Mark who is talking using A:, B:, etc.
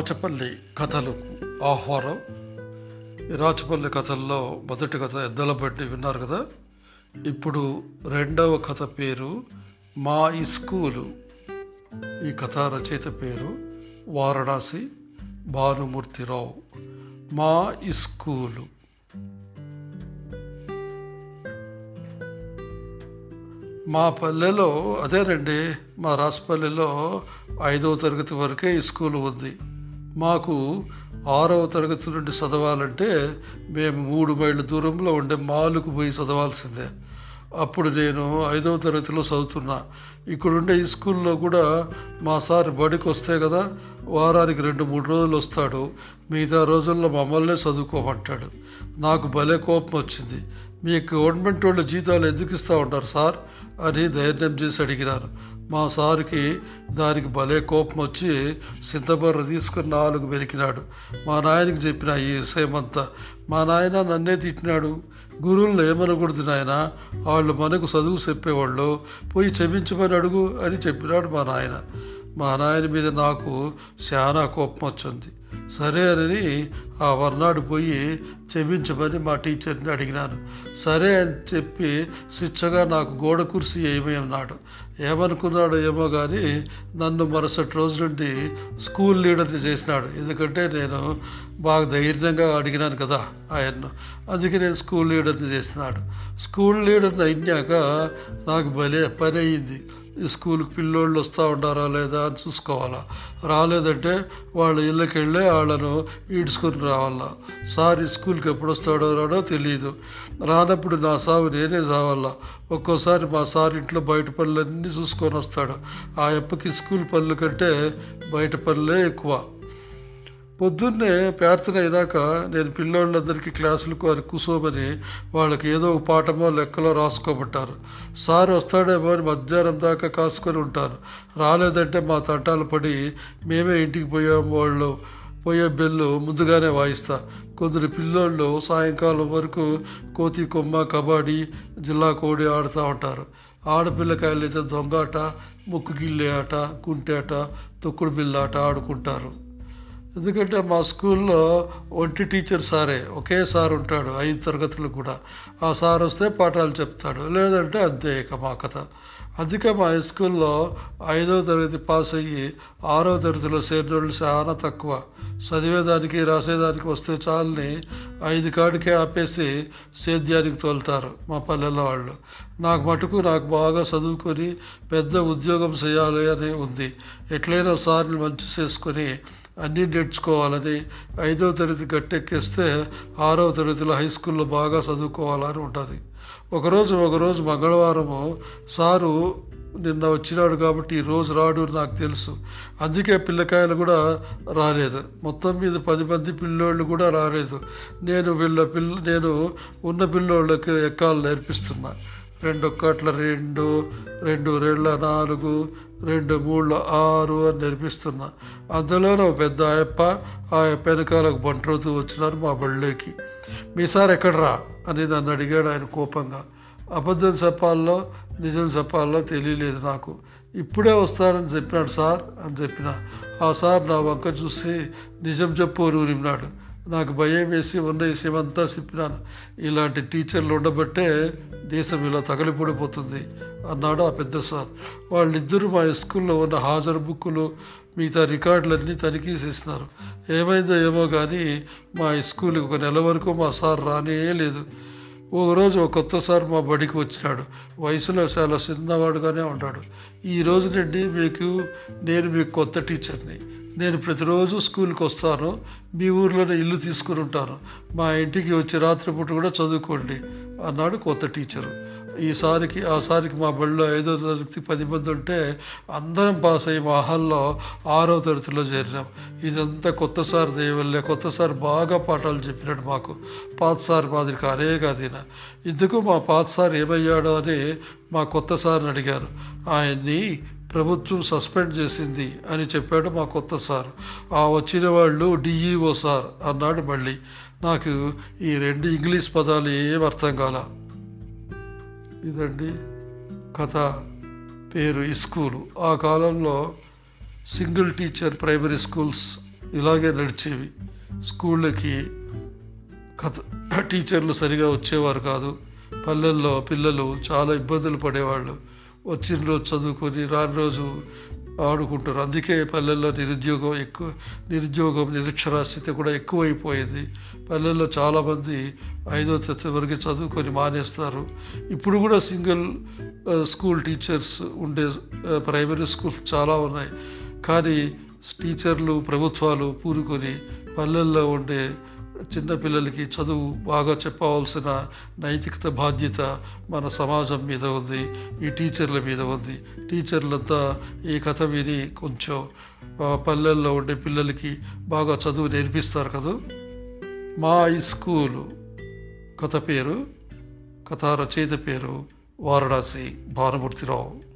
A: రాచపల్లి కథలు ఆహ్వానం. ఈ రాచపల్లి కథల్లో మొదటి కథ ఎద్దల బండి విన్నారు కదా? ఇప్పుడు రెండవ కథ పేరు మా ఈ స్కూలు. ఈ కథ రచయిత పేరు వారణాసి భానుమూర్తిరావు. మా ఇస్కూలు స్కూలు. మా పల్లెలో అదేనండి మా రాసపల్లిలో ఐదవ తరగతి వరకే ఈ స్కూల్ ఉంది. మాకు ఆరవ తరగతి నుండి చదవాలంటే మేము మూడు మైళ్ళ దూరంలో ఉండే మాలుకు పోయి చదవాల్సిందే. అప్పుడు నేను ఐదవ తరగతిలో చదువుతున్నా. ఇక్కడుండే ఈ స్కూల్లో కూడా మా సార్ బడికి వస్తే కదా వారానికి రెండు మూడు రోజులు వస్తాడు. మిగతా రోజుల్లో మమ్మల్నే చదువుకోమంటాడు. నాకు భలే కోపం వచ్చింది. మీ గవర్నమెంట్ వాళ్ళు జీతాలు ఎందుకు ఇస్తూ ఉంటారు సార్? అని ధైర్యం చేసి అడిగినారు. మా సార్కి దానికి భలే కోపం వచ్చి సింతబర్ర తీసుకుని నాలుగు వెలికినాడు మా నాయనకి చెప్పిన ఈ విషయమంతా మా నాయన నన్నే తిట్టినాడు. గురువులను ఏమనకూడదు నాయన వాళ్ళు మనకు చదువు చెప్పేవాళ్ళు పోయి చెప్పించమని అడుగు అని చెప్పినాడు మా నాయన. మా నాయన మీద నాకు చాలా కోపం వచ్చింది. సరే అని ఆ వర్నాడు పోయి క్షమించమని మా టీచర్ని అడిగినాను. సరే అని చెప్పి శిక్షగా నాకు గోడ కుర్సీ ఏమీ అన్నాడు. ఏమనుకున్నాడో ఏమో కానీ నన్ను మరుసటి రోజు నుండి స్కూల్ లీడర్ని చేసినాడు. ఎందుకంటే నేను బాగా ధైర్యంగా అడిగినాను కదా ఆయన్ను. అందుకే నేను స్కూల్ లీడర్ని చేసినాడు. స్కూల్ లీడర్ని అయినాక నాకు భలే పని అయ్యింది. స్కూల్కి పిల్లోళ్ళు వస్తూ ఉండారా లేదా అని చూసుకోవాలా. రాలేదంటే వాళ్ళ ఇళ్ళకి వెళ్ళి వాళ్ళను ఈడ్చుకొని రావాలా. సార్ స్కూల్కి ఎప్పుడు వస్తాడో రాడో తెలియదు రానప్పుడు నా సావు నేనే సావాలా ఒక్కోసారి మా సార్ ఇంట్లో బయట పనులన్నీ చూసుకొని వస్తాడు. ఆ అప్పకి స్కూల్ పనుల కంటే బయట పనులే ఎక్కువ. పొద్దున్నే ప్రార్థన అయినాక నేను పిల్లోళ్ళందరికీ క్లాసులకు వారి కూసోమని వాళ్ళకి ఏదో ఒక పాఠమో లెక్కలో రాసుకోమంటారు. సార్ వస్తాడేమో అని మధ్యాహ్నం దాకా కాసుకొని ఉంటారు. రాలేదంటే మా తంటాలు పడి మేమే ఇంటికి పోయాము వాళ్ళు పోయే బెల్లు ముందుగానే వాయిస్తా. కొందరు పిల్లోళ్ళు సాయంకాలం వరకు కోతి కొమ్మ కబడ్డీ జిల్లా కోడి ఆడుతూ ఉంటారు. ఆడపిల్లకాయలు అయితే దొంగాట ముక్కు గిల్లే ఆట కుంటేట తొక్కుడు బిల్లాట ఆడుకుంటారు. ఎందుకంటే మా స్కూల్లో ఒంటి టీచర్ సారే ఒకే సార్ ఉంటాడు ఐదు తరగతులు కూడా. ఆ సార్ వస్తే పాఠాలు చెప్తాడు. లేదంటే అంతే ఇక మా కథ. అందుకే మా హై స్కూల్లో ఐదవ తరగతి పాస్ అయ్యి ఆరవ తరగతిలో చేరిన చాలా తక్కువ. చదివేదానికి రాసేదానికి వస్తే చాలని ఐదు కాడికే ఆపేసి సేద్యానికి తోలుతారు మా పల్లెల్లో వాళ్ళు. నాకు మటుకు నాకు బాగా చదువుకొని పెద్ద ఉద్యోగం చేయాలి అని ఉంది. ఎట్లయినా సార్ని మంచి చేసుకొని అన్నీ నేర్చుకోవాలని ఐదవ తరగతి గట్టెక్కేస్తే ఆరవ తరగతిలో హై స్కూల్లో బాగా చదువుకోవాలని ఉంటుంది. ఒకరోజు ఒకరోజు మంగళవారము సారు నిన్న వచ్చినాడు కాబట్టి ఈ రోజు రాడు నాకు తెలుసు. అందుకే పిల్లకాయలు కూడా రాలేదు. మొత్తం మీద పది మంది పిల్లోళ్ళు కూడా రాలేదు. నేను వీళ్ళ పిల్ల నేను ఉన్న పిల్లోళ్ళకి ఎక్కాలు నేర్పిస్తున్నా. రెండు ఒక్కట్ల రెండు రెండు రెండ్ల నాలుగు రెండు మూడు ఆరు అని నేర్పిస్తున్నా. అందులోనే ఒక పెద్ద ఆయప్ప ఆ అప్ప వెనకాలకు బంట్రోతూ వచ్చినారు మా బళ్ళోకి. మీ సార్ ఎక్కడరా? అని నన్ను అడిగాడు ఆయన కోపంగా. అబద్ధం చెప్పాలో నిజం చెప్పాలో తెలియలేదు నాకు. ఇప్పుడే వస్తారని చెప్పినాడు సార్ అని చెప్పిన. ఆ సార్ నా వంక చూసి నిజం చెప్పు నిమ్మినాడు నాకు భయం వేసి ఉన్న విషయమంతా చెప్పినాను. ఇలాంటి టీచర్లు ఉండబట్టే దేశం ఇలా తగలిపడిపోతుంది అన్నాడు ఆ పెద్ద సార్. వాళ్ళిద్దరూ మా స్కూల్లో ఉన్న హాజరు బుక్కులు మిగతా రికార్డులన్నీ తనిఖీ చేసినారు. ఏమైందో ఏమో కానీ మా స్కూల్కి ఒక నెల వరకు మా సార్ రానే లేదు. ఓ రోజు ఒక కొత్త సార్ మా బడికి వచ్చినాడు. వయసులో చాలా చిన్నవాడుగానే ఉంటాడు. ఈ రోజు నుండి మీకు నేను మీకు కొత్త టీచర్ని. నేను ప్రతిరోజు స్కూల్కి వస్తాను మీ ఊర్లోనే ఇల్లు తీసుకుని ఉంటాను. మా ఇంటికి వచ్చి రాత్రిపూట కూడా చదువుకోండి అన్నాడు కొత్త టీచరు. ఈసారికి ఆ సారికి మా బడిలో ఐదో తరగతి పది మంది ఉంటే అందరం పాస్ అయ్యి మా హాల్లో ఆరో తరగతిలో చేరినాం. ఇదంతా కొత్త సార్ దయవల్లే కొత్త సార్ బాగా పాఠాలు చెప్పినాడు మాకు. పాత సార్ మాదిరి కానే కాదిన ఇందుకు మా పాత సార్ ఏమయ్యాడో అని మా కొత్త సార్ని అడిగారు. ఆయన్ని ప్రభుత్వం సస్పెండ్ చేసింది అని చెప్పాడు మా కొత్త సార్. ఆ వచ్చిన వాళ్ళు డిఈఓ సార్ అన్నాడు మళ్ళీ. నాకు ఈ రెండు ఇంగ్లీష్ పదాలు ఏం అర్థం కాల. ఇదండి కథ. పేరు ఈ స్కూలు. ఆ కాలంలో సింగిల్ టీచర్ ప్రైమరీ స్కూల్స్ ఇలాగే నడిచేవి. స్కూళ్ళకి కథ టీచర్లు సరిగా వచ్చేవారు కాదు. పల్లెల్లో పిల్లలు చాలా ఇబ్బందులు పడేవాళ్ళు. వచ్చిన రోజు చదువుకొని రాని రోజు ఆడుకుంటారు. అందుకే పల్లెల్లో నిరుద్యోగం ఎక్కువ నిరుద్యోగం నిరక్షరాస్యత కూడా ఎక్కువైపోయింది. పల్లెల్లో చాలామంది ఐదో తరగతి వరకు చదువుకొని మానేస్తారు. ఇప్పుడు కూడా సింగిల్ స్కూల్ టీచర్స్ ఉండే ప్రైమరీ స్కూల్స్ చాలా ఉన్నాయి. కానీ టీచర్లు ప్రభుత్వాలు పూనుకొని పల్లెల్లో ఉండే చిన్నపిల్లలకి చదువు బాగా చెప్పవలసిన నైతికత బాధ్యత మన సమాజం మీద ఉంది ఈ టీచర్ల మీద ఉంది. టీచర్లంతా ఈ కథ విని కొంచెం పల్లెల్లో ఉండే పిల్లలకి బాగా చదువు నేర్పిస్తారు కదా? మా ఈ స్కూలు కథ పేరు కథా రచయిత పేరు వారణాసి భానుమూర్తిరావు.